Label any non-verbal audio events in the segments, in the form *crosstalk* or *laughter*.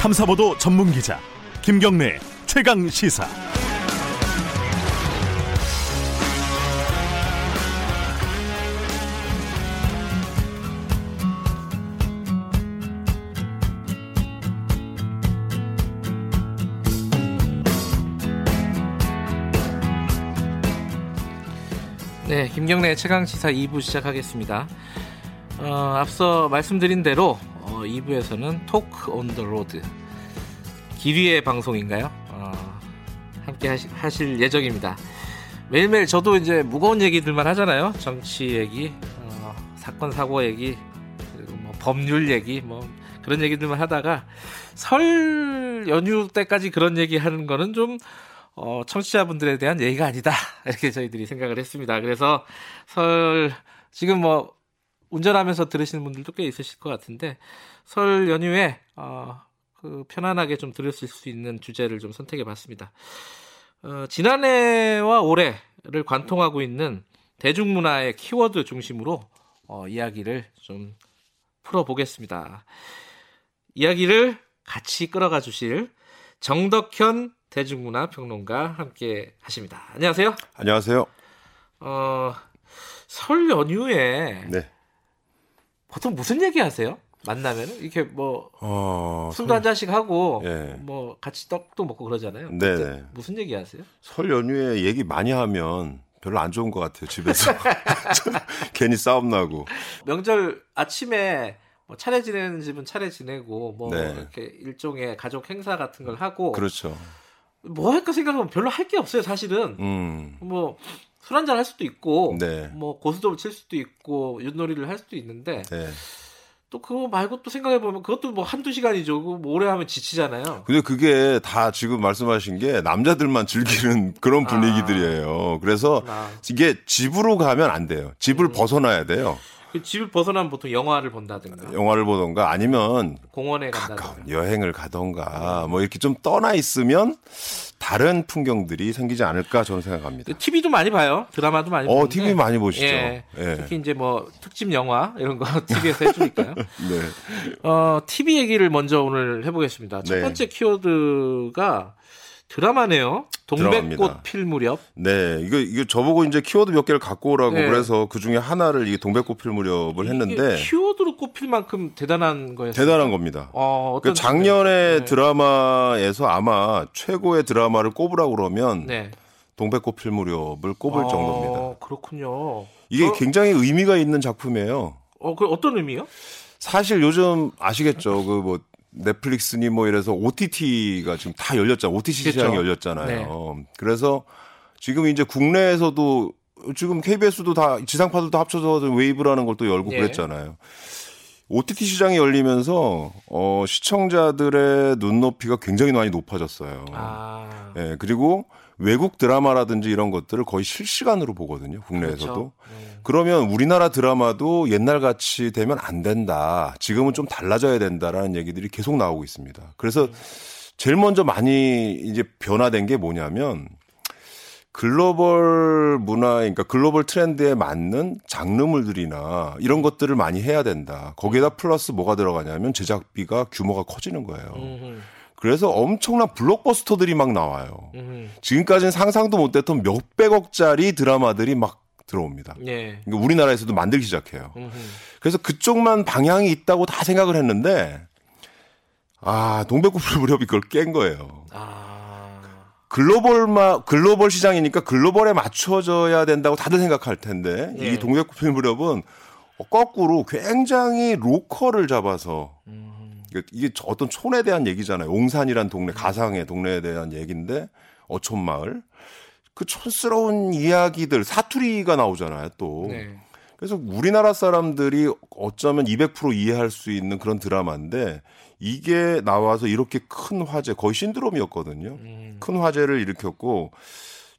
탐사보도 전문 기자 김경래 최강 시사. 네, 김경래 최강 시사 2부 시작하겠습니다. 어, 앞서 말씀드린 대로 어, 2부에서는 Talk on the Road 길 위의 방송인가요? 어, 함께 하실 예정입니다. 매일매일 저도 이제 무거운 얘기들만 하잖아요. 정치 얘기, 어, 사건 사고 얘기, 그리고 뭐 법률 얘기, 뭐 그런 얘기들만 하다가 설 연휴 때까지 그런 얘기 하는 거는 좀 어, 청취자분들에 대한 예의가 아니다. *laughs* 이렇게 저희들이 생각을 했습니다. 그래서 설, 지금 뭐, 운전하면서 들으시는 분들도 꽤 있으실 것 같은데, 설 연휴에, 어, 그, 편안하게 좀 들으실 수 있는 주제를 좀 선택해 봤습니다. 어, 지난해와 올해를 관통하고 있는 대중문화의 키워드 중심으로, 어, 이야기를 좀 풀어보겠습니다. 이야기를 같이 끌어가 주실 정덕현 대중문화 평론가 함께 하십니다. 안녕하세요. 안녕하세요. 어, 설 연휴에 네. 보통 무슨 얘기 하세요? 만나면 이렇게 뭐 어, 술도 한 잔씩 하고 예. 뭐 같이 떡도 먹고 그러잖아요. 네, 네. 무슨 얘기 하세요? 설 연휴에 얘기 많이 하면 별로 안 좋은 것 같아요. 집에서 *laughs* *laughs* 괜히 싸움 나고. 명절 아침에 뭐 차례 지내는 집은 차례 지내고 뭐 네. 이렇게 일종의 가족 행사 같은 걸 하고 그렇죠. 뭐 할까 생각하면 별로 할 게 없어요, 사실은. 음. 뭐술 한잔 할 수도 있고 네. 뭐 고스톱을 칠 수도 있고 윷놀이를 할 수도 있는데 네. 또 그거 말고 또 생각해 보면 그것도 뭐 한두 시간이죠. 뭐 오래 하면 지치잖아요. 근데 그게 다 지금 말씀하신 게 남자들만 즐기는 *laughs* 그런 분위기들이에요. 그래서 아, 이게 집으로 가면 안 돼요. 집을 음. 벗어나야 돼요. 그 집을 벗어나면 보통 영화를 본다든가 영화를 보던가 아니면 공원에 가까운 간다든가 여행을 가던가 뭐 이렇게 좀 떠나 있으면 다른 풍경들이 생기지 않을까 저는 생각합니다. TV도 많이 봐요. 드라마도 많이 어, TV 많이 보시죠. 예. 예. 특히 이제 뭐 특집 영화 이런 거 *laughs* TV에서 해주니까요. *laughs* 네. 어, TV 얘기를 먼저 오늘 해보겠습니다. 첫 네. 번째 키워드가 드라마네요. 동백꽃. 필 무렵. 네, 이거 이거 저보고 이제 키워드 몇 개를 갖고 오라고 네. 그래서 그 중에 하나를 이게 동백꽃 필 무렵을 했는데 키워드로 꼽힐 만큼 대단한 거였어요. 대단한 겁니다. 어, 그 작년에 네. 드라마에서 아마 최고의 드라마를 꼽으라고 그러면 네. 동백꽃 필 무렵을 꼽을 어, 정도입니다. 그렇군요. 이게 어, 굉장히 의미가 있는 작품이에요. 어, 그 어떤 의미요? 사실 요즘 아시겠죠? 그 뭐 넷플릭스니 뭐 이래서 OTT가 지금 다 열렸잖아요. OTT 그렇죠. 시장이 열렸잖아요. 그래서 지금 이제 국내에서도 지금 KBS도 다 지상파들도 합쳐서 웨이브라는 걸 또 열고 예. 그랬잖아요. OTT 시장이 열리면서 어 시청자들의 눈높이가 굉장히 많이 높아졌어요. 아, 예, 그리고 외국 드라마라든지 이런 것들을 거의 실시간으로 보거든요. 국내에서도. 그렇죠. 네. 그러면 우리나라 드라마도 옛날 같이 되면 안 된다. 지금은 좀 달라져야 된다라는 얘기들이 계속 나오고 있습니다. 그래서 제일 먼저 많이 이제 변화된 게 뭐냐면 글로벌 문화, 그러니까 글로벌 트렌드에 맞는 장르물들이나 이런 것들을 많이 해야 된다. 거기에다 플러스 뭐가 들어가냐면 제작비가 규모가 커지는 거예요. 그래서 엄청난 블록버스터들이 막 나와요. 음흠. 지금까지는 상상도 못했던 몇백억짜리 드라마들이 막 들어옵니다. 예. 그러니까 우리나라에서도 만들기 시작해요. 음흠. 그래서 그쪽만 방향이 있다고 다 생각을 했는데 아 동백꽃 무렵이 그걸 깬 거예요. 아, 글로벌 마 글로벌 시장이니까 글로벌에 맞춰져야 된다고 다들 생각할 텐데 예. 이 동백꽃 무렵은 거꾸로 굉장히 로컬을 잡아서 음, 이게- 이게 어떤 촌에 대한 얘기잖아요. 옹산이란 동네 가상의 동네에 대한 얘기인데 어촌 마을 그 촌스러운 이야기들 사투리가 나오잖아요. 또 네. 그래서 우리나라 사람들이 어쩌면 200% 이해할 수 있는 그런 드라마인데 이게 나와서 이렇게 큰 화제 거의 신드롬이었거든요. 음, 큰 화제를 일으켰고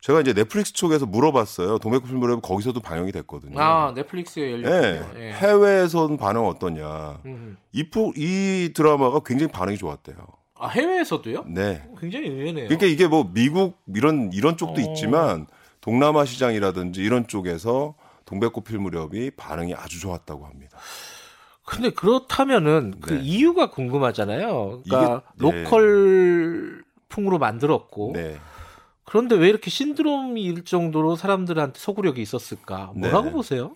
제가 이제 넷플릭스 쪽에서 물어봤어요. 동백꽃 무렵 거기서도 방영이 됐거든요. 아, 넷플릭스에 예. 열렸군요. 예. 해외에선 반응 어떠냐? 음. 이, 이 드라마가 굉장히 반응이 좋았대요. 아, 해외에서도요? 네. 굉장히 의외네요. 그러니까 이게 뭐 미국 이런 이런 쪽도 어. 있지만 동남아 시장이라든지 이런 쪽에서 동백꽃 필 무렵이 반응이 아주 좋았다고 합니다. 근데 그렇다면은 그 네. 이유가 궁금하잖아요. 그러니까 이게- 네. 로컬 풍으로 만들었고 네. 그런데 왜 이렇게 신드롬일 정도로 사람들한테 소구력이 있었을까? 뭐라고 네. 보세요?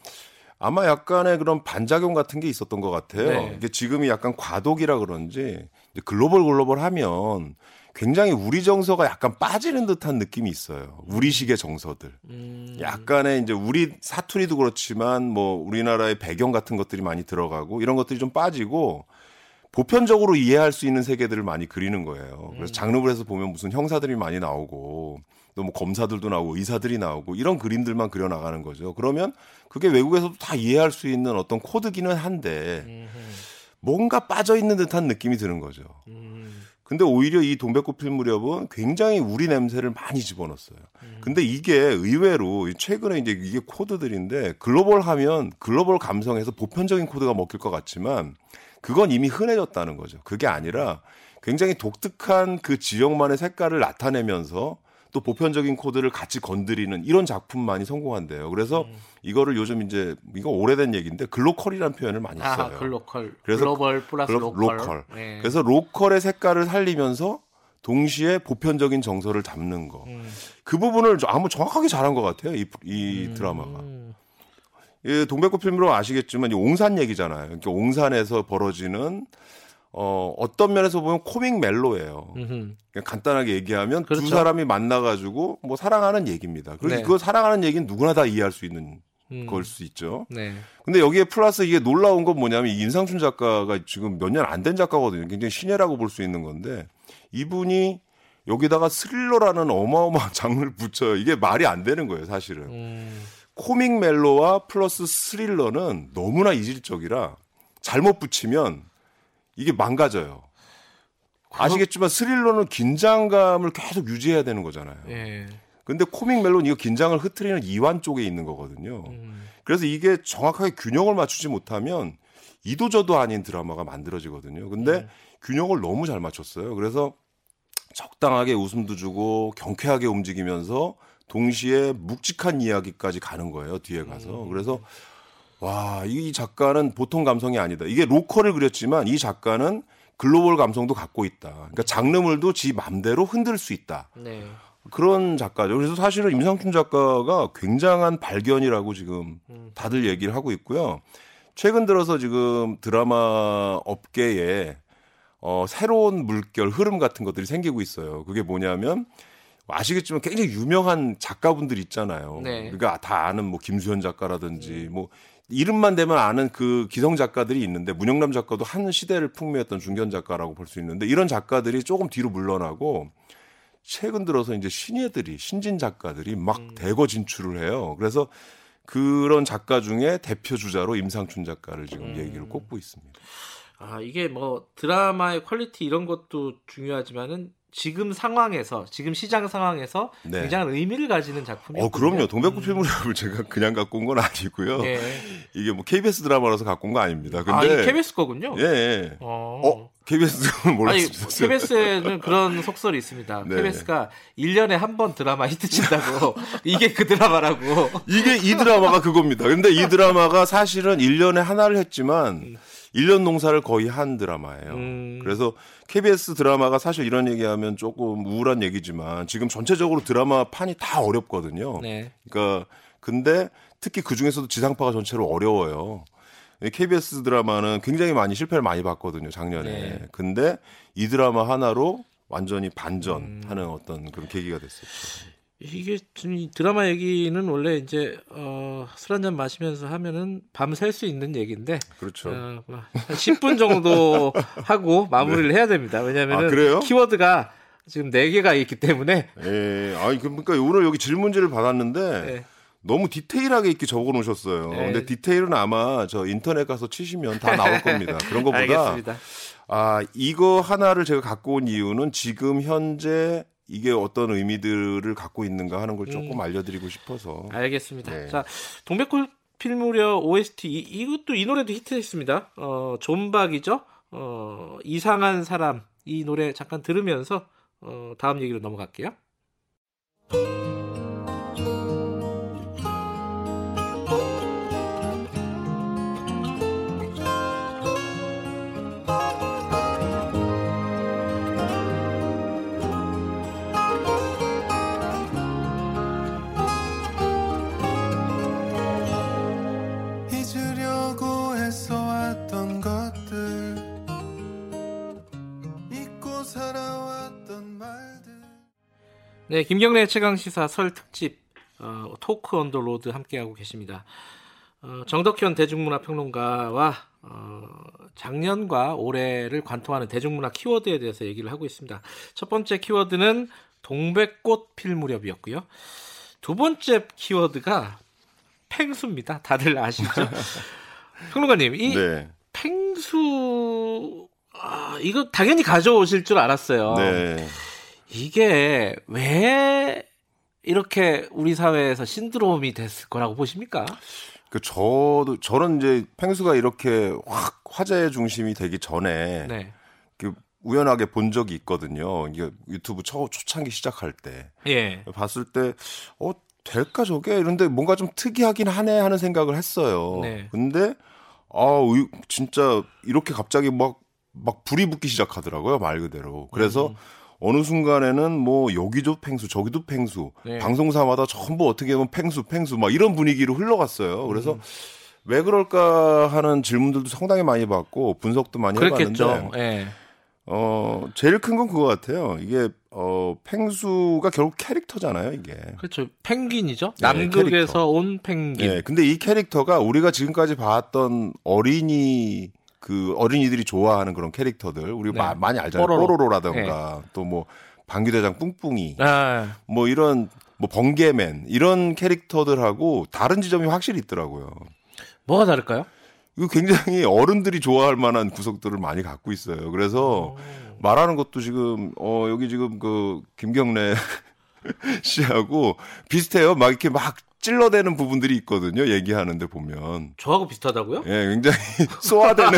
아마 약간의 그런 반작용 같은 게 있었던 것 같아요. 네. 이게 지금이 약간 과도기라 그런지 이제 글로벌 글로벌 하면 굉장히 우리 정서가 약간 빠지는 듯한 느낌이 있어요. 우리식의 정서들. 음, 약간의 이제 우리 사투리도 그렇지만 뭐 우리나라의 배경 같은 것들이 많이 들어가고 이런 것들이 좀 빠지고 보편적으로 이해할 수 있는 세계들을 많이 그리는 거예요. 그래서 장르물에서 보면 무슨 형사들이 많이 나오고 또 뭐 검사들도 나오고 의사들이 나오고 이런 그림들만 그려 나가는 거죠. 그러면 그게 외국에서도 다 이해할 수 있는 어떤 코드기는 한데 뭔가 빠져 있는 듯한 느낌이 드는 거죠. 음, 근데 오히려 이 동백꽃 필 무렵은 굉장히 우리 냄새를 많이 집어넣었어요. 근데 이게 의외로 최근에 이제 이게 코드들인데 글로벌 하면 글로벌 감성에서 보편적인 코드가 먹힐 것 같지만 그건 이미 흔해졌다는 거죠. 그게 아니라 굉장히 독특한 그 지역만의 색깔을 나타내면서 또 보편적인 코드를 같이 건드리는 이런 작품만이 성공한대요. 그래서 이거를 요즘 이제 이거 오래된 얘기인데 glocal이라는 표현을 많이 써요. 아, glocal, 그래서 global plus glo- local. Local. 네. 그래서 local의 색깔을 살리면서 동시에 보편적인 정서를 담는 거. 음. 그 부분을 저- 아주 정확하게 잘한 것 같아요. 이, 이 드라마가. 음, 이 동백꽃 필름으로 아시겠지만 이 옹산 얘기잖아요. 그러니까 옹산에서 벌어지는 어, 어떤 면에서 보면 코믹 멜로예요. 음흠. 그냥 간단하게 얘기하면 그렇죠. 두 사람이 만나가지고 뭐 사랑하는 얘기입니다. 그리고 네. 그 사랑하는 얘기는 누구나 다 이해할 수 있는 음. 걸수 있죠. 네. 근데 여기에 플러스 이게 놀라운 건 뭐냐면 이 임상춘 작가가 지금 몇 년 안 된 작가거든요. 굉장히 신예라고 볼 수 있는 건데 이분이 여기다가 스릴러라는 어마어마한 *laughs* 장르를 붙여요. 이게 말이 안 되는 거예요, 사실은. 음, 코믹 멜로와 플러스 스릴러는 너무나 이질적이라 잘못 붙이면 이게 망가져요. 아시겠지만 스릴러는 긴장감을 계속 유지해야 되는 거잖아요. 예. 근데 코믹 멜로는 이거 긴장을 흐트리는 이완 쪽에 있는 거거든요. 음, 그래서 이게 정확하게 균형을 맞추지 못하면 이도저도 아닌 드라마가 만들어지거든요. 근데 균형을 너무 잘 맞췄어요. 그래서 적당하게 웃음도 주고 경쾌하게 움직이면서 동시에 묵직한 이야기까지 가는 거예요. 뒤에 가서. 그래서 와, 이 작가는 보통 감성이 아니다. 이게 로컬을 그렸지만 이 작가는 글로벌 감성도 갖고 있다. 그러니까 장르물도 지 맘대로 흔들 수 있다. 네. 그런 작가죠. 그래서 사실은 임상춘 작가가 굉장한 발견이라고 지금 다들 얘기를 하고 있고요. 최근 들어서 지금 드라마 업계에 어, 새로운 물결, 흐름 같은 것들이 생기고 있어요. 그게 뭐냐면 아시겠지만 굉장히 유명한 작가분들 있잖아요. 네. 그러니까 다 아는 뭐 김수현 작가라든지 뭐 이름만 대면 아는 그 기성 작가들이 있는데 문영남 작가도 한 시대를 풍미했던 중견 작가라고 볼 수 있는데 이런 작가들이 조금 뒤로 물러나고 최근 들어서 이제 신예들이 신진 작가들이 막 대거 진출을 해요. 그래서 그런 작가 중에 대표 주자로 임상춘 작가를 지금 얘기를 꼽고 있습니다. 아 이게 뭐 드라마의 quality 이런 것도 중요하지만은 지금 상황에서 지금 시장 상황에서 네. 굉장한 의미를 가지는 작품이에요. 어, 그럼요. 동백꽃 필무렵을 제가 그냥 갖고 온 건 아니고요. 예. 이게 뭐 KBS 드라마라서 갖고 온 거 아닙니다. 근데 아, 이게 KBS 거군요. 예, 예. 어. 어, KBS 몰랐어요. KBS에는 그런 속설이 있습니다. 네. KBS가 1년에 한 번 드라마 히트 친다고. *laughs* 이게 그 드라마라고. 이게 이 드라마가 그겁니다. 근데 이 드라마가 사실은 1년에 하나를 했지만 1년 농사를 거의 한 드라마예요. 음. 그래서 KBS 드라마가 사실 이런 얘기하면 조금 우울한 얘기지만 지금 전체적으로 드라마 판이 다 어렵거든요. 네. 그러니까 근데 특히 그 중에서도 지상파가 전체로 어려워요. 이 KBS 드라마는 굉장히 많이 실패를 많이 봤거든요, 작년에. 네. 근데 이 드라마 하나로 완전히 반전하는 음. 어떤 그런 계기가 됐었죠. 이게 드라마 얘기는 원래 이제 어, 술 한잔 마시면서 하면은 밤샐 수 있는 얘기인데 그렇죠. 어, 뭐한 10분 정도 *laughs* 하고 마무리를 해야 됩니다. 왜냐하면 아? 키워드가 지금 4 개가 있기 때문에 예, 아니 그러니까 오늘 여기 질문지를 받았는데 네. 너무 디테일하게 이렇게 적어 놓으셨어요. 네. 근데 디테일은 아마 저 인터넷 가서 치시면 다 나올 겁니다. 그런 것보다 *laughs* 알겠습니다. 아, 이거 하나를 제가 갖고 온 이유는 지금 현재 이게 어떤 의미들을 갖고 있는가 하는 걸 조금 음. 알려드리고 싶어서. 알겠습니다. 네. 자, 동백꽃 필무려 OST 이, 이것도 이 노래도 히트했습니다. 어, 존박이죠. 어, 이상한 사람 이 노래 잠깐 들으면서 어, 다음 얘기로 넘어갈게요. 네, 김경래 최강 시사 설 특집 어, Talk on the Road 함께하고 계십니다. 어, 정덕현 대중문화 평론가와 어, 작년과 올해를 관통하는 대중문화 키워드에 대해서 얘기를 하고 있습니다. 첫 번째 키워드는 동백꽃 필 무렵이었고요. 두 번째 키워드가 펭수입니다. 다들 아시죠? *laughs* 평론가님, 이 네. 펭수 아, 이거 당연히 가져오실 줄 알았어요. 네. 이게 왜 이렇게 우리 사회에서 신드롬이 됐을 거라고 보십니까? 그 저도 저는 이제 펭수가 이렇게 확 화제의 중심이 되기 전에 네. 그 우연하게 본 적이 있거든요. 이게 유튜브 초, 초창기 시작할 때 예. 봤을 때 어 될까 저게 이런데 뭔가 좀 특이하긴 하네 하는 생각을 했어요. 네. 근데 아 의- 진짜 이렇게 갑자기 막막 불이 붙기 시작하더라고요 말 그대로. 그래서 음. 어느 순간에는 뭐 여기도 팽수 저기도 팽수 네. 방송사마다 전부 어떻게 보면 팽수 팽수 막 이런 분위기로 흘러갔어요. 그래서 음. 왜 그럴까 하는 질문들도 상당히 많이 받고 분석도 많이 그랬겠죠. 해봤는데 예. 어 제일 큰 건 그거 같아요. 이게 어 팽수가 결국 캐릭터잖아요. 이게. 그렇죠. 펭귄이죠. 네, 남극에서 캐릭터. 온 펭귄. 예. 근데 이 캐릭터가 우리가 지금까지 봤던 어린이 그 어린이들이 좋아하는 그런 캐릭터들 우리 네. 가 많이 알잖아요. 뽀로로. 뽀로로라던가 또뭐 방귀대장 뿡뿡이 아, 뭐 이런 뭐 번개맨 이런 캐릭터들하고 다른 지점이 확실히 있더라고요. 뭐가 다를까요? 이거 굉장히 어른들이 좋아할 만한 구석들을 많이 갖고 있어요. 그래서 말하는 것도 지금 어 여기 지금 그 김경래 *laughs* 씨하고 비슷해요. 막 이렇게 막 찔러대는 부분들이 있거든요. 얘기하는데 보면 저하고 비슷하다고요? 예, 굉장히 *laughs* 소화되는 *laughs*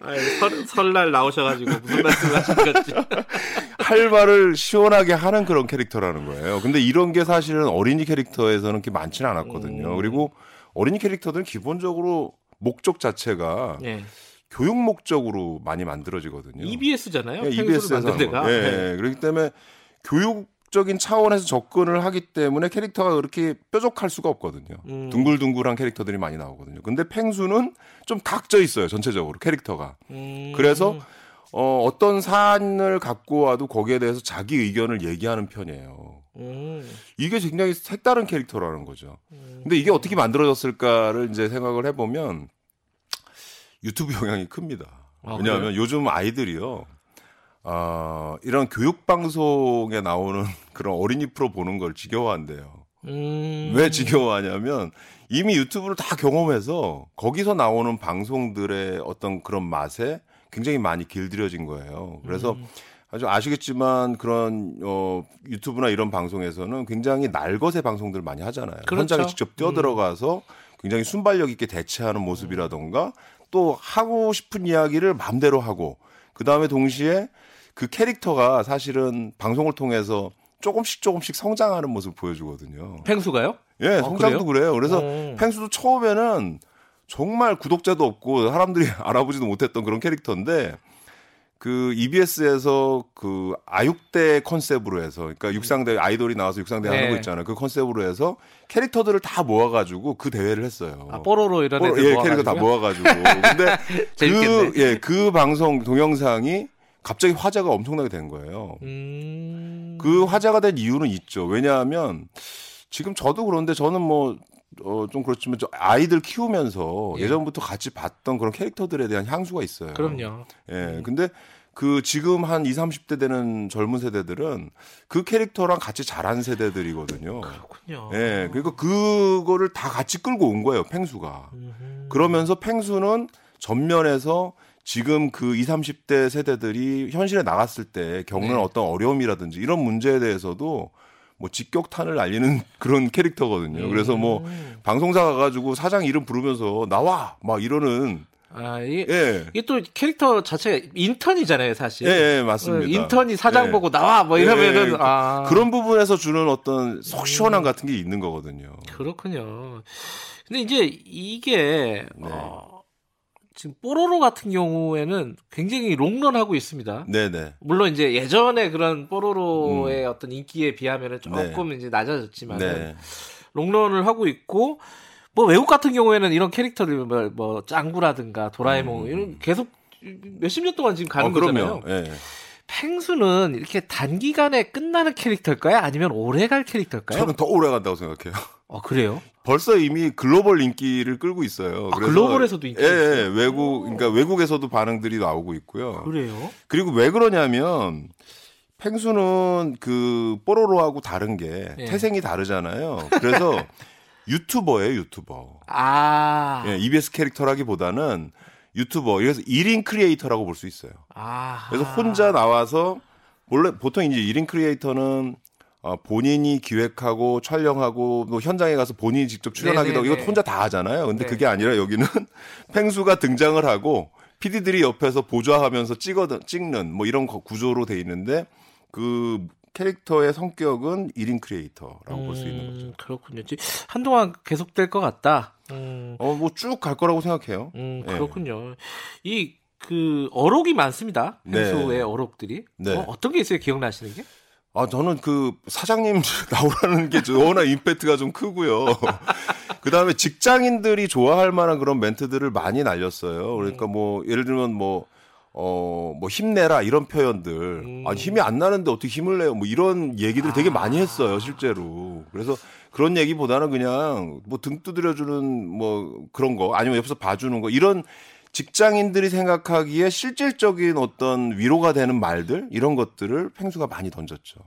아이, 설, 설날 나오셔가지고 무슨 말씀을 하신 거지? *laughs* 할 말을 시원하게 하는 그런 캐릭터라는 거예요. 근데 이런 게 사실은 어린이 캐릭터에서는 그렇게 많지는 않았거든요. 음. 그리고 어린이 캐릭터들은 기본적으로 목적 자체가 예. 교육 목적으로 많이 만들어지거든요. EBS잖아요. 예, EBS에서 만든 데가. 거. 예, 네. 예. 그렇기 때문에 교육 적인 차원에서 접근을 하기 때문에 캐릭터가 그렇게 뾰족할 수가 없거든요. 음. 둥글둥글한 캐릭터들이 많이 나오거든요. 근데 펭수는 좀 각져 있어요, 전체적으로 캐릭터가. 음. 그래서 어, 어떤 사안을 갖고 와도 거기에 대해서 자기 의견을 얘기하는 편이에요. 음. 이게 굉장히 색다른 캐릭터라는 거죠. 음. 근데 이게 어떻게 만들어졌을까를 이제 생각을 해보면 유튜브 *laughs* 영향이 큽니다. 아, 왜냐하면 요즘 아이들이요, 아, 이런 교육 방송에 나오는 *laughs* 그런 어린이 프로 보는 걸 지겨워한대요. 음. 왜 지겨워하냐면 이미 유튜브를 다 경험해서 거기서 나오는 방송들의 어떤 그런 맛에 굉장히 많이 길들여진 거예요. 그래서 음. 아주 아시겠지만 그런 어 유튜브나 이런 방송에서는 굉장히 날것의 방송들 많이 하잖아요. 그렇죠. 현장에 직접 뛰어들어가서 굉장히 순발력 있게 대처하는 모습이라던가 또 하고 싶은 이야기를 마음대로 하고 그 다음에 동시에 그 캐릭터가 사실은 방송을 통해서 조금씩 조금씩 성장하는 모습을 보여주거든요. 펭수가요? 예, 아, 성장도 그래요 그래서 어. 펭수도 처음에는 정말 구독자도 없고 사람들이 *laughs* 알아보지도 못했던 그런 캐릭터인데 그 EBS에서 그 아육대 컨셉으로 해서 그러니까 육상대 아이돌이 나와서 육상대 네. 하는 거 있잖아요. 그 컨셉으로 해서 캐릭터들을 다 모아 가지고 그 대회를 했어요. 아, 뽀로로 이런 애들 예, 캐릭터 다 모아가지고요? 모아 가지고. 근데. *laughs* 그, 예, 그 방송 동영상이 갑자기 화제가 엄청나게 된 거예요. 음. 그 화제가 된 이유는 있죠. 왜냐하면 지금 저도 그런데 저는 뭐, 어, 좀 그렇지만 저 아이들 키우면서 예. 예. 전부터 같이 봤던 그런 캐릭터들에 대한 향수가 있어요. 그럼요. 예. 근데 그 지금 한 20, 30대 되는 젊은 세대들은 그 캐릭터랑 같이 자란 세대들이거든요. 그렇군요. 예. 그러니까 그거를 다 같이 끌고 온 거예요, 팽수가. 음흠. 그러면서 팽수는 전면에서 지금 그 20, 30대 세대들이 현실에 나갔을 때 겪는 네. 어떤 어려움이라든지 이런 문제에 대해서도 뭐 직격탄을 날리는 *laughs* 그런 캐릭터거든요. 그래서 뭐 음. 방송사 가가지고 사장 이름 부르면서 나와 막 이러는 아, 이게, 예. 이게 또 캐릭터 자체가 인턴이잖아요, 사실. 예, 예, 맞습니다. 어, 인턴이 사장 예. 보고 나와 뭐 예, 이러면은 예. 아 그런 부분에서 주는 어떤 속 시원함 같은 게 있는 거거든요. 그렇군요. 근데 이제 이게 네. 어, 지금 뽀로로 같은 경우에는 굉장히 롱런하고 있습니다. 네네. 물론 이제 예전에 그런 뽀로로의 어떤 인기에 비하면은 조금 이제 낮아졌지만 은 네. 롱런을 하고 있고 뭐 외국 같은 경우에는 이런 캐릭터들 뭐, 뭐 짱구라든가 도라에몽 음. 이런 계속 몇십 년 동안 지금 가는 어, 거잖아요. 예. 펭수는 이렇게 단기간에 끝나는 캐릭터일까요? 아니면 오래 갈 캐릭터일까요? 저는 더 오래 간다고 생각해요. 어, 그래요? 벌써 이미 글로벌 인기를 끌고 있어요. 아, global에서도 인기가 예, 예? 외국 그러니까 외국에서도 반응들이 나오고 있고요. 그래요? 그리고 왜 그러냐면 펭수는 그 뽀로로하고 다른 게 예. 태생이 다르잖아요. 그래서 *laughs* 유튜버예요, 유튜버. 아. 예, EBS 캐릭터라기보다는 유튜버. 그래서 1인 creator라고 볼 수 있어요. 아. 그래서 혼자 나와서 원래 보통 이제 1인 creator는 어, 본인이 기획하고 촬영하고 또 현장에 가서 본인이 직접 출연하기도 하고. 이거 혼자 다 하잖아요. 근데 네. 그게 아니라 여기는 *laughs* 펭수가 등장을 하고 PD들이 옆에서 보좌하면서 찍어 찍는 뭐 이런 거- 구조로 돼 있는데 그 캐릭터의 성격은 1인 creator라고 볼수 있는 거죠. 음, 그렇군요. 지- 한동안 계속될 것 같다. 음, 어, 뭐 쭉 갈 거라고 생각해요. 음, 예. 그렇군요. 이그 어록이 많습니다. 네. 펭수의 어록들이. 네. 어, 떤 게 있어요? 기억나시는 게? 아, 저는 그 사장님 *laughs* 나오라는 게 저- 워낙 임팩트가 좀 크고요. 그 다음에 직장인들이 좋아할 만한 그런 멘트들을 많이 날렸어요. 그러니까 뭐, 예를 들면 뭐, 어, 뭐 힘내라 이런 표현들. 음. 아, 힘이 안 나는데 어떻게 힘을 내요? 뭐 이런 얘기들을 되게 많이 했어요, 실제로. 그래서 그런 얘기보다는 그냥 뭐 등 두드려주는 뭐 그런 거 아니면 옆에서 봐주는 거 이런 직장인들이 생각하기에 실질적인 어떤 위로가 되는 말들 이런 것들을 펭수가 많이 던졌죠.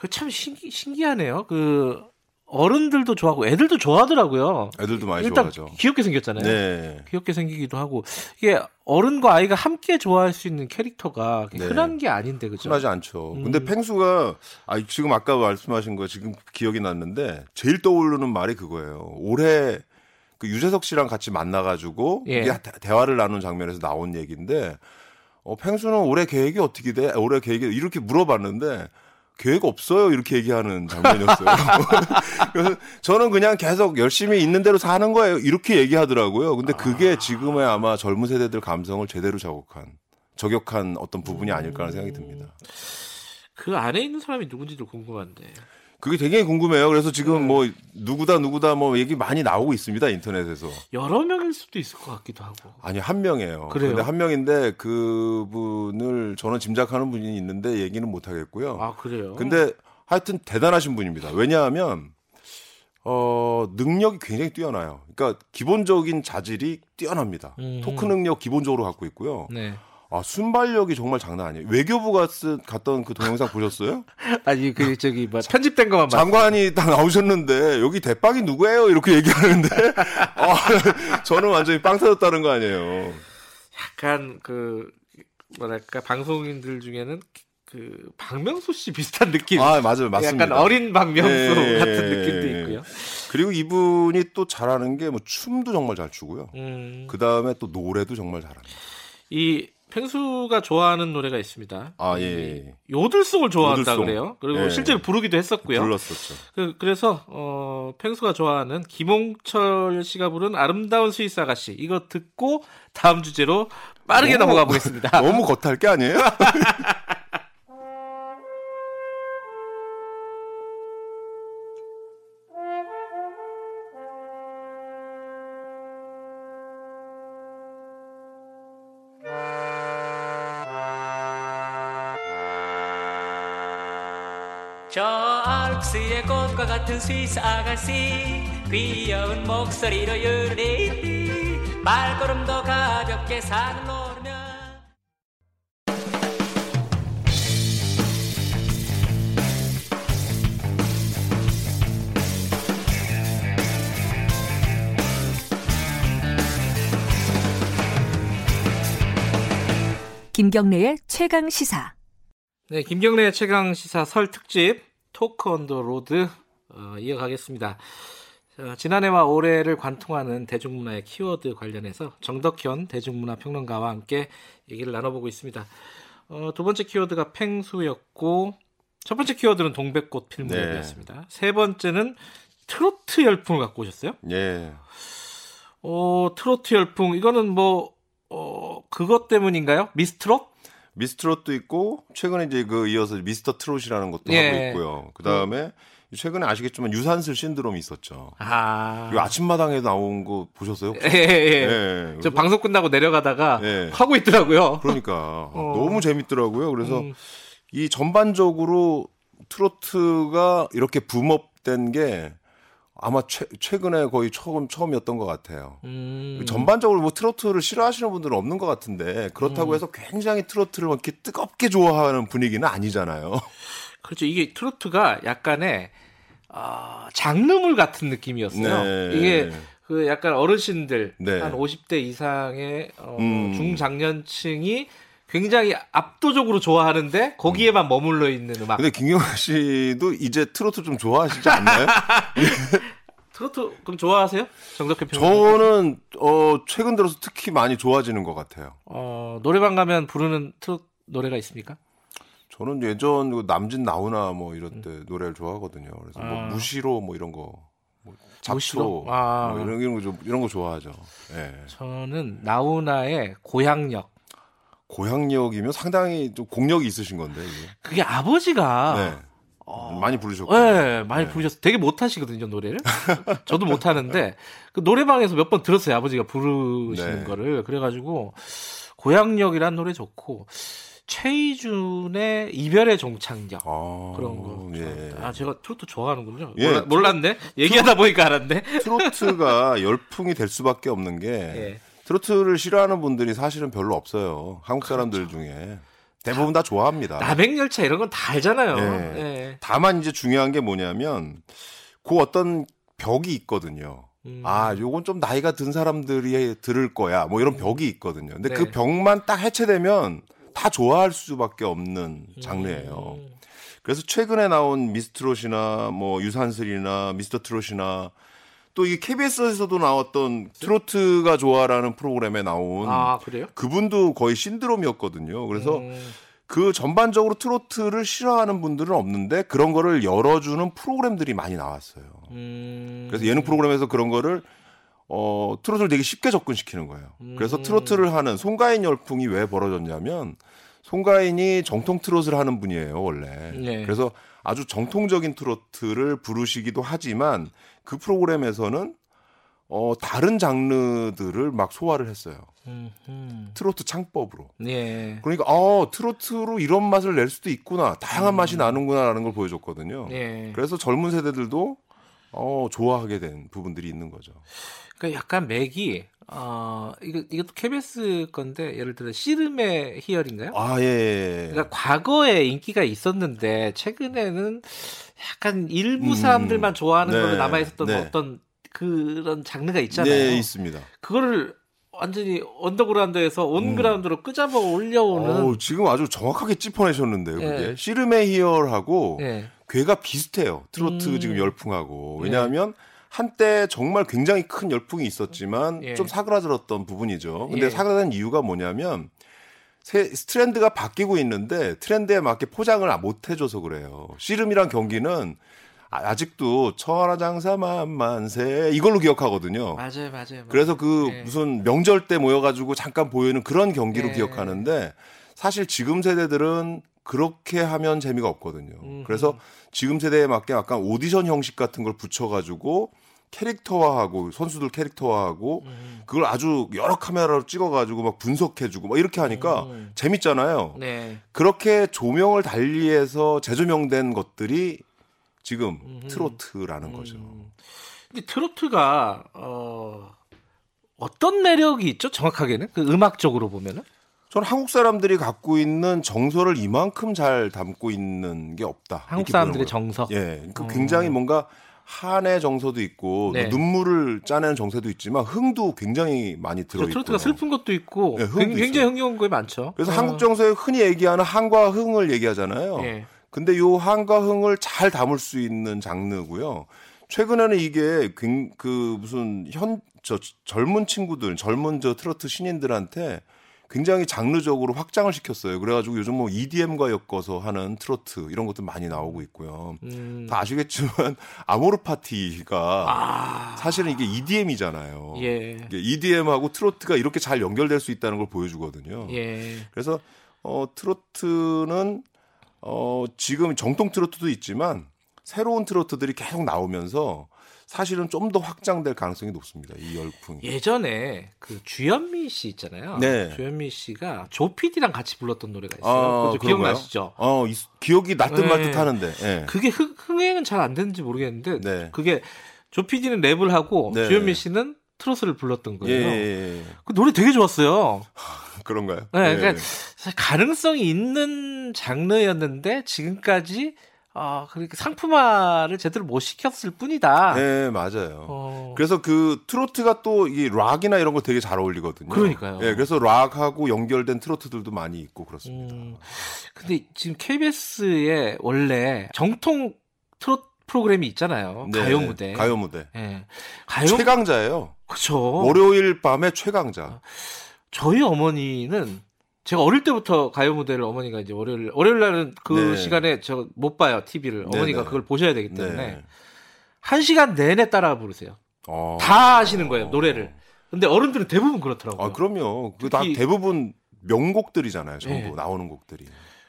그참 신기, 신기하네요. 그 어른들도 좋아하고 애들도 좋아하더라고요. 애들도 많이 일단 좋아하죠. 귀엽게 생겼잖아요. 네. 귀엽게 생기기도 하고 이게 어른과 아이가 함께 좋아할 수 있는 캐릭터가 네. 흔한 게 아닌데 그죠? 흔하지 않죠. 음. 근데 펭수가 아 지금 아까 말씀하신 거 지금 기억이 났는데 제일 떠오르는 말이 그거예요. 올해 그 유재석 씨랑 같이 만나가지고 예. 이게 대- 대화를 나눈 장면에서 나온 얘기인데 어, 펭수는 올해 계획이 어떻게 돼? 올해 계획이 이렇게 물어봤는데 계획 없어요 이렇게 얘기하는 장면이었어요. *laughs* 그래서 저는 그냥 계속 열심히 있는 대로 사는 거예요 이렇게 얘기하더라고요. 근데 그게 지금의 아마 젊은 세대들 감성을 제대로 저격한 저격한 어떤 부분이 아닐까라는 생각이 듭니다. 그 안에 있는 사람이 누군지도 궁금한데. 그게 되게 궁금해요. 그래서 지금 네. 뭐 누구다 누구다 뭐 얘기 많이 나오고 있습니다 인터넷에서. 여러 명일 수도 있을 것 같기도 하고. 아니 한 명이에요. 그래요? 근데 한 명인데 그분을 저는 짐작하는 분이 있는데 얘기는 못 하겠고요. 아 그래요? 근데 하여튼 대단하신 분입니다. 왜냐하면 어 능력이 굉장히 뛰어나요. 그러니까 기본적인 자질이 뛰어납니다. 음. 토크 능력 기본적으로 갖고 있고요. 네. 아 순발력이 정말 장난 아니에요. 외교부가 쓴 갔던 그 동영상 보셨어요? *laughs* 아니 그 저기 뭐 편집된 것만 봤. 장관이 딱 나오셨는데 여기 대빵이 누구예요? 이렇게 얘기하는데 *laughs* 아, 저는 완전히 빵 터졌다는 거 아니에요. 약간 그 뭐랄까 방송인들 중에는 그 박명수 씨 비슷한 느낌. 아 맞아요, 맞습니다. 약간 어린 박명수 예, 같은 예, 느낌도 예. 있고요. 그리고 이분이 또 잘하는 게 뭐 춤도 정말 잘 추고요. 음, 그 다음에 또 노래도 정말 잘합니다. 이 펭수가 좋아하는 노래가 있습니다. 아이 예, 예. 요들송을 좋아한다 요들송. 그래요. 그리고 예. 실제로 부르기도 했었고요. 불렀었죠. 그, 그래서 어, 펭수가 좋아하는 김홍철 씨가 부른 아름다운 스위스 아가씨 이거 듣고 다음 주제로 빠르게 너무- 넘어가 보겠습니다. *laughs* 너무 겉할 게 아니에요? *laughs* 저 알프스의 꽃과 같은 스위스 아가씨 귀여운 목소리로 유리 발걸음도 가볍게 산을 오르면 김경래의 최강 시사. 네, 김경래 최강 시사 설 특집 Talk on the Road 어, 이어가겠습니다. 자, 지난해와 올해를 관통하는 대중문화의 키워드 관련해서 정덕현 대중문화 평론가와 함께 얘기를 나눠보고 있습니다. 어, 두 번째 키워드가 펭수였고 첫 번째 키워드는 동백꽃 필 무렵이었습니다. 세 번째는 트로트 열풍을 갖고 오셨어요. 예. 어, 트로트 열풍 이거는 뭐 어, 그것 때문인가요? 미스트롯? 미스트롯도 있고 최근에 이제 그 이어서 미스터 트롯이라는 것도 예. 하고 있고요. 그 다음에 최근에 아시겠지만 유산슬 신드롬이 있었죠. 아. 그리고 아침마당에 나온 거 보셨어요? 예, 예, 예. 예. 저 방송 끝나고 내려가다가 예. 하고 있더라고요. 그러니까 *laughs* 너무 재밌더라고요. 그래서 음. 이 전반적으로 트로트가 이렇게 붐업된 게 아마 최, 최근에 거의 처음 처음이었던 것 같아요. 음. 전반적으로 뭐 트로트를 싫어하시는 분들은 없는 것 같은데 그렇다고 음. 해서 굉장히 트로트를 막 이렇게 뜨겁게 좋아하는 분위기는 아니잖아요. *laughs* 그렇죠. 이게 트로트가 약간의 아, 장르물 같은 느낌이었어요. 네. 이게 그 약간 어르신들 네. 한 50대 이상의 어, 음. 중장년층이 굉장히 압도적으로 좋아하는데 거기에만 머물러 있는 음악. 근데 김경아 씨도 이제 트로트 좀 좋아하시지 않나요? *laughs* 트로트 그럼 좋아하세요? 정덕현 평 저는 어 최근 들어서 특히 많이 좋아지는 것 같아요. 어, 노래방 가면 부르는 트로트 노래가 있습니까? 저는 예전 그 남진 나오나 뭐 이럴 때 노래를 좋아하거든요. 그래서 뭐 아. 무시로 뭐 이런 거, 뭐 잡초 무시로? 아. 뭐 이런 이런 거 좀, 이런 거 좋아하죠. 예. 저는 나훈아의 고향역. 고향역이면 상당히 좀 공력이 있으신 건데 이게. 그게 아버지가 네. 어, 많이 부르셨고. 네, 많이 네. 부르셨어요. 되게 못하시거든요, 노래를. *laughs* 저도 못하는데, 그 노래방에서 몇 번 들었어요, 아버지가 부르시는 네. 거를. 그래가지고, 고향역이란 노래 좋고, 최희준의 이별의 종착역. 아, 그런 거. 예. 아, 제가 트로트 좋아하는군요. 예, 몰라, 몰랐네? 얘기하다 보니까 알았네. 트로트가 열풍이 될 수밖에 없는 게 *laughs* 예. 트로트를 싫어하는 분들이 사실은 별로 없어요. 한국 사람들 중에 대부분 다 좋아합니다. 나백열차 이런 건 다 알잖아요. 예. 예. 다만 이제 중요한 게 뭐냐면 그 어떤 벽이 있거든요. 음. 아, 요건 좀 나이가 든 사람들이 들을 거야. 뭐 이런 벽이 있거든요. 근데 네. 그 벽만 딱 해체되면 다 좋아할 수밖에 없는 장르예요. 음. 그래서 최근에 나온 미스트롯이나 뭐 유산슬이나 미스터 트롯이나 또 이 KBS에서도 나왔던 트로트가 좋아라는 프로그램에 나온 아, 그래요? 그분도 거의 신드롬이었거든요. 그래서 음. 그 전반적으로 트로트를 싫어하는 분들은 없는데 그런 거를 열어주는 프로그램들이 많이 나왔어요. 음. 그래서 예능 프로그램에서 그런 거를 어 트로트를 되게 쉽게 접근시키는 거예요. 그래서 음. 트로트를 하는 송가인 열풍이 왜 벌어졌냐면 송가인이 정통 트롯을 하는 분이에요 원래. 네. 그래서 아주 정통적인 트로트를 부르시기도 하지만 그 프로그램에서는 어 다른 장르들을 막 소화를 했어요. 음, 음. 트로트 창법으로. 예. 그러니까 어 트로트로 이런 맛을 낼 수도 있구나 다양한 맛이 나는구나라는 걸 보여줬거든요. 음. 예. 그래서 젊은 세대들도 어 좋아하게 된 부분들이 있는 거죠. 그러니까 약간 맥이 어 이거 이것도 KBS 건데 예를 들어 씨름의 희열인가요? 아 예. 그러니까 과거에 인기가 있었는데 최근에는 약간 일부 음. 사람들만 좋아하는 네. 걸로 남아 있었던 네. 어떤 그런 장르가 있잖아요. 네 있습니다. 그거를 완전히 underground에서 onground로 끄잡아 올려오는 어, 지금 아주 정확하게 짚어내셨는데요. 예. 그게 씨름의 희열하고 예. 궤가 비슷해요. 트로트 음. 지금 열풍하고 왜냐하면 한때 정말 굉장히 큰 열풍이 있었지만 예. 좀 사그라들었던 부분이죠. 근데 예. 사그라든 이유가 뭐냐면 새 트렌드가 바뀌고 있는데 트렌드에 맞게 포장을 못 해줘서 그래요. 씨름이란 경기는 아- 아직도 천하 장사 만 만세 이걸로 기억하거든요. 맞아요, 맞아요. 그래서 그 예. 무슨 명절 때 모여가지고 잠깐 보이는 그런 경기로 예. 기억하는데 사실 지금 세대들은 그렇게 하면 재미가 없거든요. 음흠. 그래서 지금 세대에 맞게 약간 오디션 형식 같은 걸 붙여가지고 캐릭터화하고 선수들 캐릭터화하고 음. 그걸 아주 여러 카메라로 찍어가지고 막 분석해주고 막 이렇게 하니까 음. 재밌잖아요. 네. 그렇게 조명을 달리해서 재조명된 것들이 지금 음흠. 트로트라는 거죠. 음. 근데 트로트가 어 어떤 매력이 있죠? 정확하게는 그 음악적으로 보면은 저는 한국 사람들이 갖고 있는 정서를 이만큼 잘 담고 있는 게 없다. 한국 사람들의. 정서. 예, 그 어. 굉장히 뭔가 한의 정서도 있고 네. 눈물을 짜내는 정서도 있지만 흥도 굉장히 많이 들어 있고. 트로트가 슬픈 것도 있고 네, 굉- 굉장히 있어요. 흥겨운 거에 많죠. 그래서 어. 한국 정서에 흔히 얘기하는 한과 흥을 얘기하잖아요. 예. 근데 요 한과 흥을 잘 담을 수 있는 장르고요. 최근에는 이게 굉- 그 무슨 현 저 젊은 친구들, 젊은 저 트로트 신인들한테 굉장히 장르적으로 확장을 시켰어요. 그래가지고 요즘 뭐 EDM과 엮어서 하는 트로트 이런 것도 많이 나오고 있고요. 음. 다 아시겠지만 *laughs* 아모르 파티가 아. 사실은 이게 EDM이잖아요. 예. EDM하고 트로트가 이렇게 잘 연결될 수 있다는 걸 보여주거든요. 예. 그래서 어 트로트는 어 지금 정통 트로트도 있지만 새로운 트로트들이 계속 나오면서 사실은 좀 더 확장될 가능성이 높습니다. 이 열풍이. 예전에 그 주현미 씨 있잖아요. 네. 주현미 씨가 조피디랑 같이 불렀던 노래가 있어요. 아? 기억나시죠? 어, 이- 기억이 나듯 네. 말듯 하는데. 예. 그게 흥, 흥행은 잘안 됐는지 모르겠는데 네. 그게 조피디는 랩을 하고 네. 주현미 씨는 트로트를 불렀던 예, 거예요. 예, 예. 그 노래 되게 좋았어요. 그런가요? 네, 예. 그러니까 가능성이 있는 장르였는데 지금까지 아, 그렇게 상품화를 제대로 못 시켰을 뿐이다. 네, 맞아요. 어, 그래서 그 트로트가 또 이 락이나 이런 거 되게 잘 어울리거든요. 그러니까요. 예, 그래서 락하고 연결된 트로트들도 많이 있고 그렇습니다. 음, 근데 지금 KBS에 원래 정통 트로트 프로그램이 있잖아요. 네, 가요 무대. 가요 무대. 예. 가요 최강자예요. 그쵸. 월요일 밤에 최강자. 저희 어머니는 제가 어릴 때부터 가요 무대를 어머니가 이제 월요일 월요일 날은 그 네. 시간에 저 못 봐요 TV를 네, 어머니가 네. 그걸 보셔야 되기 때문에 네. 한 시간 내내 따라 부르세요. 어. 다 하시는 거예요 노래를. 근데 어른들은 대부분 그렇더라고요. 아, 그럼요. 그 다 대부분 명곡들이잖아요. 전부 네. 나오는 곡들이.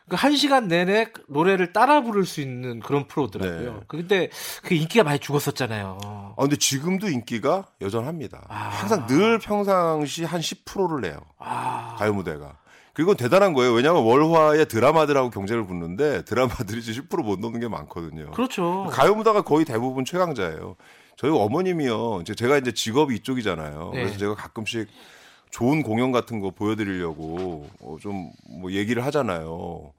그러니까 한 시간 내내 노래를 따라 부를 수 있는 그런 프로더라고요. 네. 근데 그 인기가 많이 죽었었잖아요. 아, 근데 지금도 인기가 여전합니다. 아. 항상 늘 평상시 한 10%를 내요. 아, 가요 무대가. 그리고 대단한 거예요. 왜냐하면 월화의 드라마들하고 경쟁을 붙는데 드라마들이 이제 10%못 넘는 게 많거든요. 그렇죠. 가요 무대가 거의 대부분 최강자예요. 저희 어머님이요. 이제 제가 이제 직업이 이쪽이잖아요. 네. 그래서 제가 가끔씩 좋은 공연 같은 거 보여드리려고 어, 좀뭐 얘기를 하잖아요.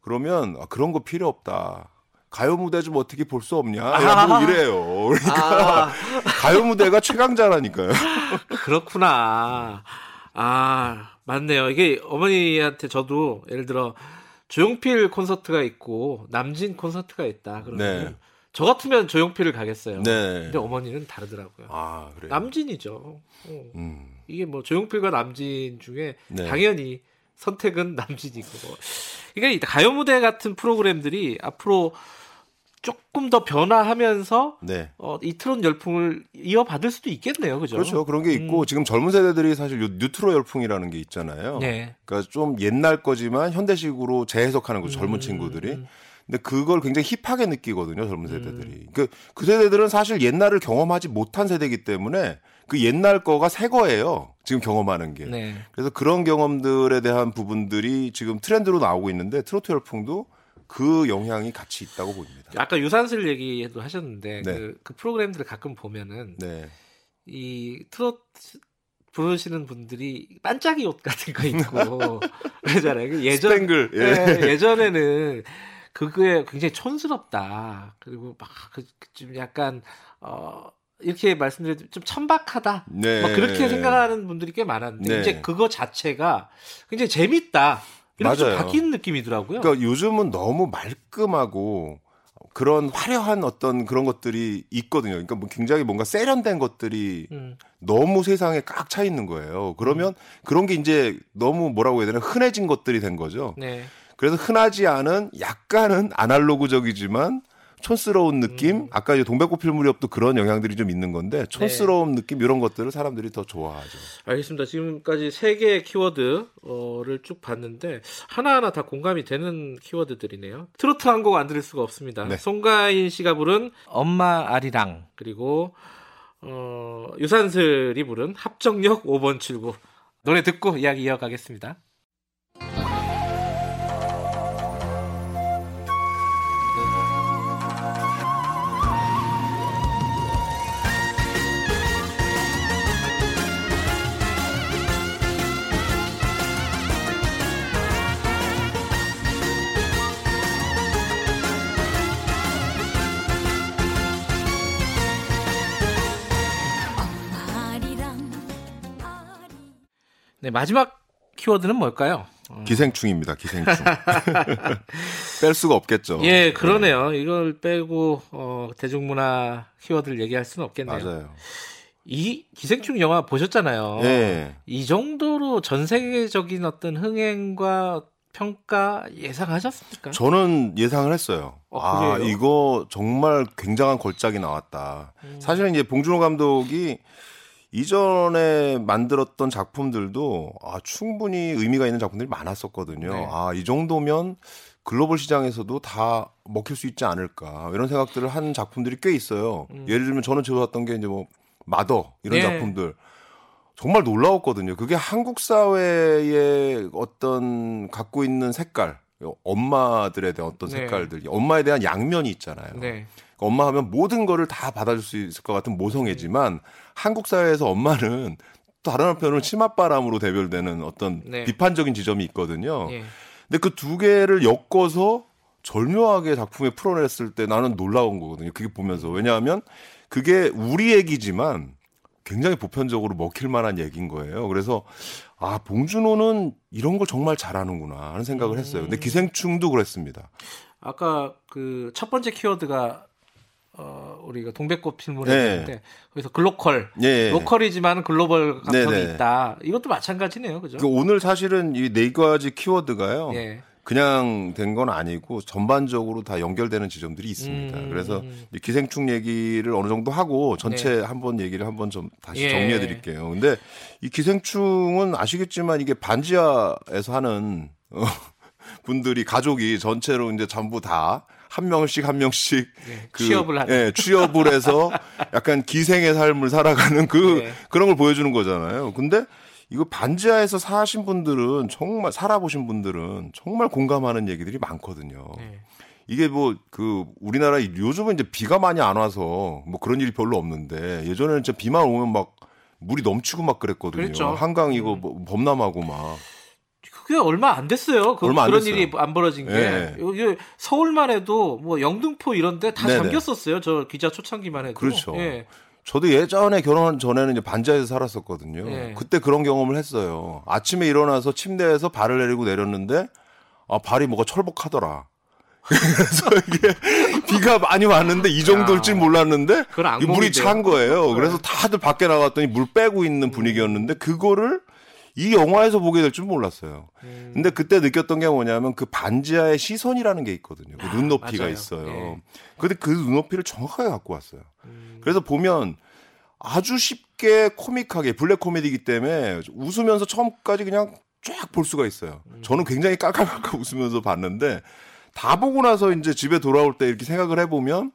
그러면 아, 그런 거 필요 없다. 가요 무대 좀 어떻게 볼 수 없냐? 야, 뭐 이래요. 그러니까 아, 가요 무대가 최강자라니까요. *laughs* 그렇구나. 아, 맞네요. 이게 어머니한테 저도 예를 들어 조용필 콘서트가 있고 남진 콘서트가 있다. 그러면 네. 저 같으면 조용필을 가겠어요. 네. 근데 어머니는 다르더라고요. 아 그래. 남진이죠. 어. 음. 이게 뭐 조용필과 남진 중에 네. 당연히 선택은 남진이고. 그러니까 이 가요 무대 같은 프로그램들이 앞으로 조금 더 변화하면서 네. 어, 이 트롯 열풍을 이어받을 수도 있겠네요. 그죠? 그렇죠. 그런 게 있고 지금 젊은 세대들이 사실 요 뉴트로 열풍이라는 게 있잖아요. 네. 그러니까 좀 옛날 거지만 현대식으로 재해석하는 거죠. 젊은 음, 친구들이. 음. 근데 그걸 굉장히 힙하게 느끼거든요. 젊은 세대들이. 그, 그 세대들은 사실 옛날을 경험하지 못한 세대이기 때문에 그 옛날 거가 새 거예요. 지금 경험하는 게. 네. 그래서 그런 경험들에 대한 부분들이 지금 트렌드로 나오고 있는데 트로트 열풍도 그 영향이 같이 있다고 보입니다. 아까 유산슬 얘기도 하셨는데 네. 그, 그 프로그램들을 가끔 보면은 네. 이 트롯 부르시는 분들이 반짝이 옷 같은 거 입고 *laughs* 그러잖아요. 그 예전 스팽글. 예. 예, 예전에는 그게 굉장히 촌스럽다. 그리고 막좀 약간 어 이렇게 말씀드려도 좀 천박하다. 네. 막 그렇게 생각하는 분들이 꽤 많았는데 네. 이제 그거 자체가 굉장히 재밌다. 이렇게 좀 맞아요. 바뀌는 느낌이더라고요. 그러니까 요즘은 너무 말끔하고 그런 화려한 어떤 그런 것들이 있거든요. 그러니까 뭐 굉장히 뭔가 세련된 것들이 음. 너무 세상에 꽉 차 있는 거예요. 그러면 그런 게 이제 너무 뭐라고 해야 되나 흔해진 것들이 된 거죠. 네. 그래서 흔하지 않은 약간은 아날로그적이지만 촌스러운 느낌. 음. 아까 이제 동백꽃필 무렵도 그런 영향들이 좀 있는 건데 네. 촌스러운 느낌 이런 것들을 사람들이 더 좋아하죠. 알겠습니다. 지금까지 세 개의 키워드를 쭉 봤는데 하나하나 다 공감이 되는 키워드들이네요. 트로트 한 곡 안 들을 수가 없습니다. 네. 송가인 씨가 부른 엄마 아리랑 그리고 어, 유산슬이 부른 합정역 5번 출구 노래 듣고 이야기 이어가겠습니다. 네 마지막 키워드는 뭘까요? 어, 기생충입니다. 기생충. *laughs* 뺄 수가 없겠죠. 예, 그러네요. 이걸 빼고 어, 대중문화 키워드를 얘기할 수는 없겠네요. 맞아요. 이 기생충 영화 보셨잖아요. 예. 이 정도로 전 세계적인 어떤 흥행과 평가 예상하셨습니까? 저는 예상을 했어요. 어, 아? 이거 정말 굉장한 걸작이 나왔다. 음. 사실은 이제 봉준호 감독이 이전에 만들었던 작품들도 아, 충분히 의미가 있는 작품들이 많았었거든요. 네. 아, 이 정도면 글로벌 시장에서도 다 먹힐 수 있지 않을까 이런 생각들을 한 작품들이 꽤 있어요. 예를 들면 저는 좋았던 게 이제 뭐 마더 이런 네. 작품들 정말 놀라웠거든요. 그게 한국 사회의 어떤 갖고 있는 색깔, 엄마들에 대한 어떤 네. 색깔들, 엄마에 대한 양면이 있잖아요. 네. 엄마 하면 모든 거를 다 받아줄 수 있을 것 같은 모성애지만 한국 사회에서 엄마는 또 다른 한편으로 치맛바람으로 대별되는 어떤 네. 비판적인 지점이 있거든요. 예. 근데 그 두 개를 엮어서 절묘하게 작품에 풀어냈을 때 나는 놀라운 거거든요. 그게 보면서. 왜냐하면 그게 우리 얘기지만 굉장히 보편적으로 먹힐 만한 얘기인 거예요. 그래서 아, 봉준호는 이런 걸 정말 잘하는구나 하는 생각을 했어요. 근데 기생충도 그랬습니다. 아까 그 첫 번째 키워드가 어 우리가 동백꽃 필문에 네. 있는데 거기서 글로컬, 예. 로컬이지만 글로벌 감성이 네네. 있다. 이것도 마찬가지네요, 그죠? 그 오늘 사실은 이 네 가지 키워드가요. 예. 그냥 된 건 아니고 전반적으로 다 연결되는 지점들이 있습니다. 음. 그래서 이 기생충 얘기를 어느 정도 하고 전체 네. 한번 얘기를 한번 좀 다시 예. 정리해 드릴게요. 근데 이 기생충은 아시겠지만 이게 반지하에서 하는 어, *laughs* 분들이 가족이 전체로 이제 전부 다 한 명씩 한 명씩 예, 그, 취업을 하는. 예, 취업을 해서 *laughs* 약간 기생의 삶을 살아가는 그 네. 그런 걸 보여주는 거잖아요. 근데 이거 반지하에서 사신 분들은 정말 살아보신 분들은 정말 공감하는 얘기들이 많거든요. 네. 이게 뭐 그 우리나라 요즘은 이제 비가 많이 안 와서 뭐 그런 일이 별로 없는데 예전에는 진짜 비만 오면 막 물이 넘치고 막 그랬거든요. 그랬죠. 한강 이거 뭐 범람하고 막. 그게 얼마 안 됐어요. 그, 얼마 안 그런 됐어요. 일이 안 벌어진 게. 예. 여기 서울만 해도 뭐 영등포 이런 데 다 네네. 잠겼었어요. 저 기자 초창기만 해도. 그렇죠. 예. 저도 예전에 결혼 전에는 이제 반지하에서 살았었거든요. 네. 그때 그런 경험을 했어요. 아침에 일어나서 침대에서 발을 내리고 내렸는데 아 발이 뭐가 철복하더라. *laughs* 그래서 이게 비가 많이 왔는데 이 정도일 줄 몰랐는데 물이. 찬 거예요. 그래서 다들 밖에 나갔더니 물 빼고 있는 분위기였는데 그거를 이 영화에서 보게 될 줄 몰랐어요. 음. 근데 그때 느꼈던 게 뭐냐면 그 반지하의 시선이라는 게 있거든요. 그 눈높이가 맞아요. 있어요. 예. 근데 그 눈높이를 정확하게 갖고 왔어요. 음. 그래서 보면 아주 쉽게 코믹하게 블랙 코미디이기 때문에 웃으면서 처음까지 그냥 쫙 볼 수가 있어요. 저는 굉장히 깔깔깔깔 *laughs* 웃으면서 봤는데 다 보고 나서 이제 집에 돌아올 때 이렇게 생각을 해보면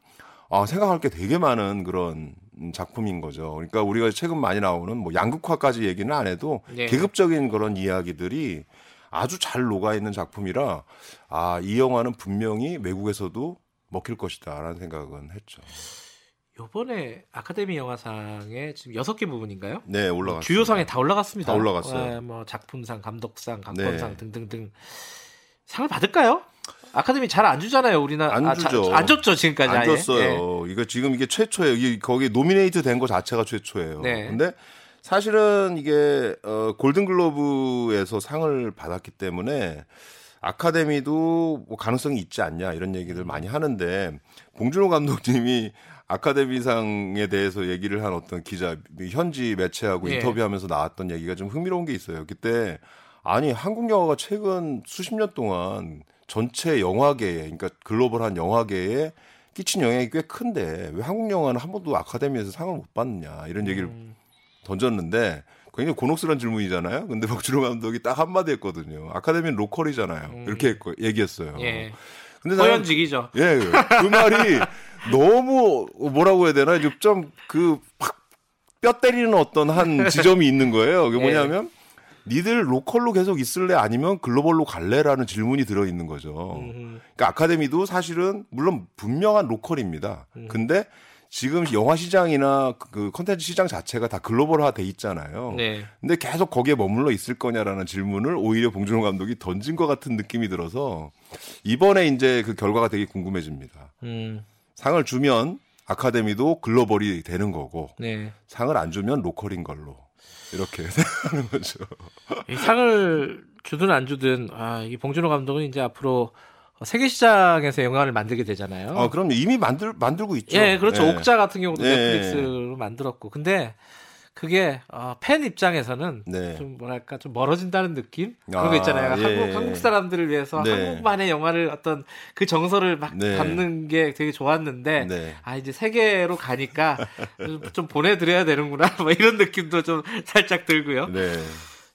아, 생각할 게 되게 많은 그런 작품인 거죠. 그러니까 우리가 최근 많이 나오는 뭐 양극화까지 얘기는 안 해도 네. 계급적인 그런 이야기들이 아주 잘 녹아 있는 작품이라 아, 이 영화는 분명히 외국에서도 먹힐 것이다라는 생각은 했죠. 요번에 아카데미 영화상에 지금 여섯 개 부분인가요? 네, 올라갔어요. 주요상에 다 올라갔습니다. 다 올라갔어요. 아, 뭐 작품상, 감독상, 각본상 네. 등등등 상을 받을까요? 아카데미 잘 안 주잖아요, 우리나라. 안 아, 자- 주죠. 안 줬죠 지금까지. 안. 줬어요. 이거 지금 이게 최초예요. 이게 거기 노미네이트 된 거 자체가 최초예요. 네. 근데 사실은 이게 어 골든글로브에서 상을 받았기 때문에 아카데미도 뭐 가능성이 있지 않냐 이런 얘기들 많이 하는데 봉준호 감독님이 아카데미상에 대해서 얘기를 한 어떤 기자 현지 매체하고 예. 인터뷰하면서 나왔던 얘기가 좀 흥미로운 게 있어요. 그때 아니 한국 영화가 최근 수십 년 동안 전체 영화계에 그러니까 글로벌한 영화계에 끼친 영향이 꽤 큰데 왜 한국 영화는 한 번도 아카데미에서 상을 못 받느냐 이런 얘기를 음. 던졌는데 굉장히 곤혹스러운 질문이잖아요. 근데 *laughs* 봉준호 감독이 딱 한마디 했거든요. 아카데미는 local이잖아요. 이렇게 했고, 얘기했어요. 음. 예. 근데 나는 호연지기죠. 예, 그 말이 *laughs* 너무 뭐라고 해야 되나 좀그 팍 뼈 때리는 어떤 한 *laughs* 지점이 있는 거예요. 그게 예. 뭐냐면 니들 local로 계속 있을래 아니면 global로 갈래라는 질문이 들어 있는 거죠. 음. 그러니까 아카데미도 사실은 물론 분명한 local입니다. 음. 근데 지금 영화 시장이나 그 컨텐츠 시장 자체가 다 글로벌화 돼 있잖아요. 네. 근데 계속 거기에 머물러 있을 거냐라는 질문을 오히려 봉준호 감독이 던진 것 같은 느낌이 들어서 이번에 이제 그 결과가 되게 궁금해집니다. 음. 상을 주면 아카데미도 글로벌이 되는 거고 네. 상을 안 주면 로컬인 걸로 이렇게 *laughs* 하는 거죠. 이 상을 주든 안 주든 아, 이 봉준호 감독은 이제 앞으로 세계 시장에서 영화를 만들게 되잖아요. 아, 그럼 이미 만들 만들고 있죠. 예, 그렇죠. 예. 옥자 같은 경우도 예. 넷플릭스로 만들었고. 근데 그게 어, 팬 입장에서는 네. 좀 뭐랄까 좀 멀어진다는 느낌 그런 아, 거 있잖아요. 예. 한국 한국 사람들을 위해서 네. 한국만의 영화를 어떤 그 정서를 막 네. 담는 게 되게 좋았는데 네. 아 이제 세계로 가니까 좀, 좀 보내드려야 되는구나 *laughs* 뭐 이런 느낌도 좀 살짝 들고요. 네.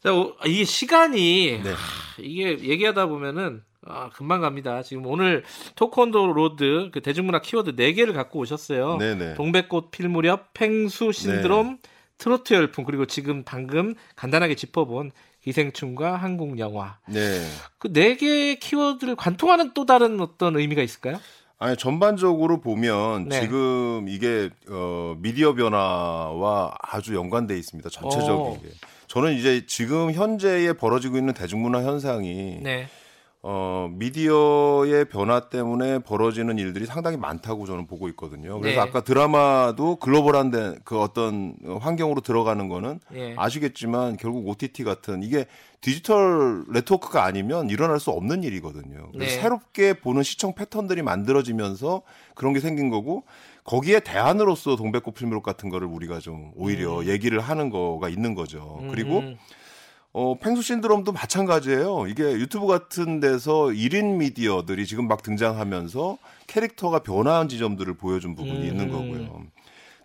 자, 오, 이게 시간이 네. 하, 이게 얘기하다 보면은 아, 금방 갑니다. 지금 오늘 토콘도 로드 그 대중문화 키워드 4개를 갖고 오셨어요. 네네. 동백꽃 필 무렵, 펭수 신드롬, 트로트 열풍 그리고 지금 방금 간단하게 짚어본 기생충과 한국 영화. 네. 그 네 개의 키워드를 관통하는 또 다른 어떤 의미가 있을까요? 아니 전반적으로 보면 네. 지금 이게 어, 미디어 변화와 아주 연관돼 있습니다. 전체적이게. 저는 이제 지금 현재에 벌어지고 있는 대중문화 현상이 네. 어, 미디어의 변화 때문에 벌어지는 일들이 상당히 많다고 저는 보고 있거든요. 그래서 네. 아까 드라마도 글로벌한 데, 그 어떤 환경으로 들어가는 거는 예. 아시겠지만 결국 OTT 같은 이게 디지털 네트워크가 아니면 일어날 수 없는 일이거든요. 네. 새롭게 보는 시청 패턴들이 만들어지면서 그런 게 생긴 거고 거기에 대안으로서 동백꽃 필무록 같은 거를 우리가 좀 오히려 얘기를 하는 거가 있는 거죠. 그리고 음. 어, 팽수 신드롬도 마찬가지예요. 이게 유튜브 같은 데서 1인 미디어들이 지금 막 등장하면서 캐릭터가 변화한 지점들을 보여준 부분이 음. 있는 거고요.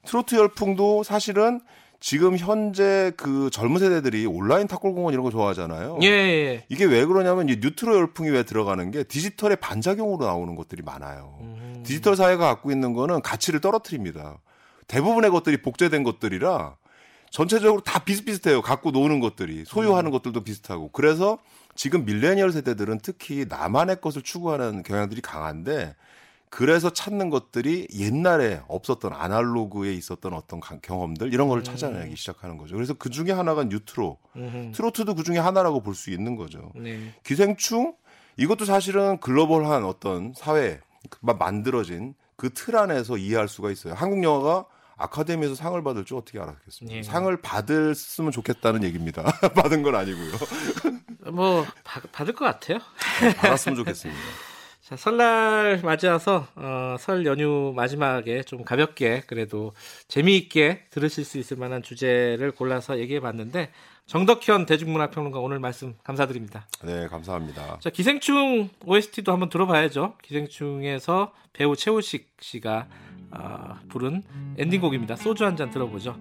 트로트 열풍도 사실은 지금 현재 그 젊은 세대들이 온라인 탁골공원 이런 거 좋아하잖아요. 예, 예. 이게 왜 그러냐면 이 뉴트로 열풍이 왜 들어가는 게 디지털의 반작용으로 나오는 것들이 많아요. 음. 디지털 사회가 갖고 있는 거는 가치를 떨어뜨립니다. 대부분의 것들이 복제된 것들이라 전체적으로 다 비슷비슷해요. 갖고 노는 것들이 소유하는 것들도 비슷하고 그래서 지금 밀레니얼 세대들은 특히 나만의 것을 추구하는 경향들이 강한데 그래서 찾는 것들이 옛날에 없었던 아날로그에 있었던 어떤 가- 경험들 이런 걸 찾아내기 시작하는 거죠. 그래서 그 중에 하나가 뉴트로. 트로트도 그 중에 하나라고 볼 수 있는 거죠. 네. 기생충 이것도 사실은 글로벌한 어떤 사회 막 만들어진 그 틀 안에서 이해할 수가 있어요. 한국 영화가 아카데미에서 상을 받을 줄 어떻게 알았겠습니까? 예. 상을 받았으면 좋겠다는 얘기입니다. *laughs* 받은 건 아니고요. *laughs* 뭐 받- 받을 것 같아요. 받았으면 좋겠습니다. *laughs* 자, 설날 맞이해서 어, 설 연휴 마지막에 좀 가볍게 그래도 재미있게 들으실 수 있을 만한 주제를 골라서 얘기해 봤는데 정덕현 대중문화평론가 오늘 말씀 감사드립니다. 네, 감사합니다. 자, 기생충 OST도 한번 들어봐야죠. 기생충에서 배우 최우식 씨가 어, 부른 엔딩곡입니다. 소주 한 잔 들어보죠.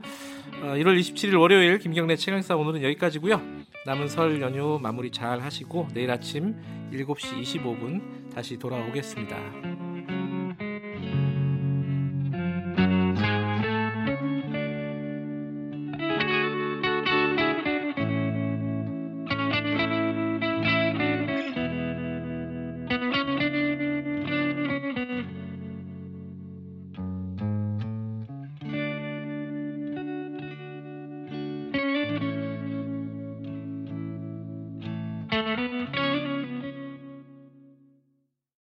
어, 1월 27일 월요일 김경래 최강사 오늘은 여기까지고요. 남은 설 연휴 마무리 잘 하시고 내일 아침 7시 25분 다시 돌아오겠습니다.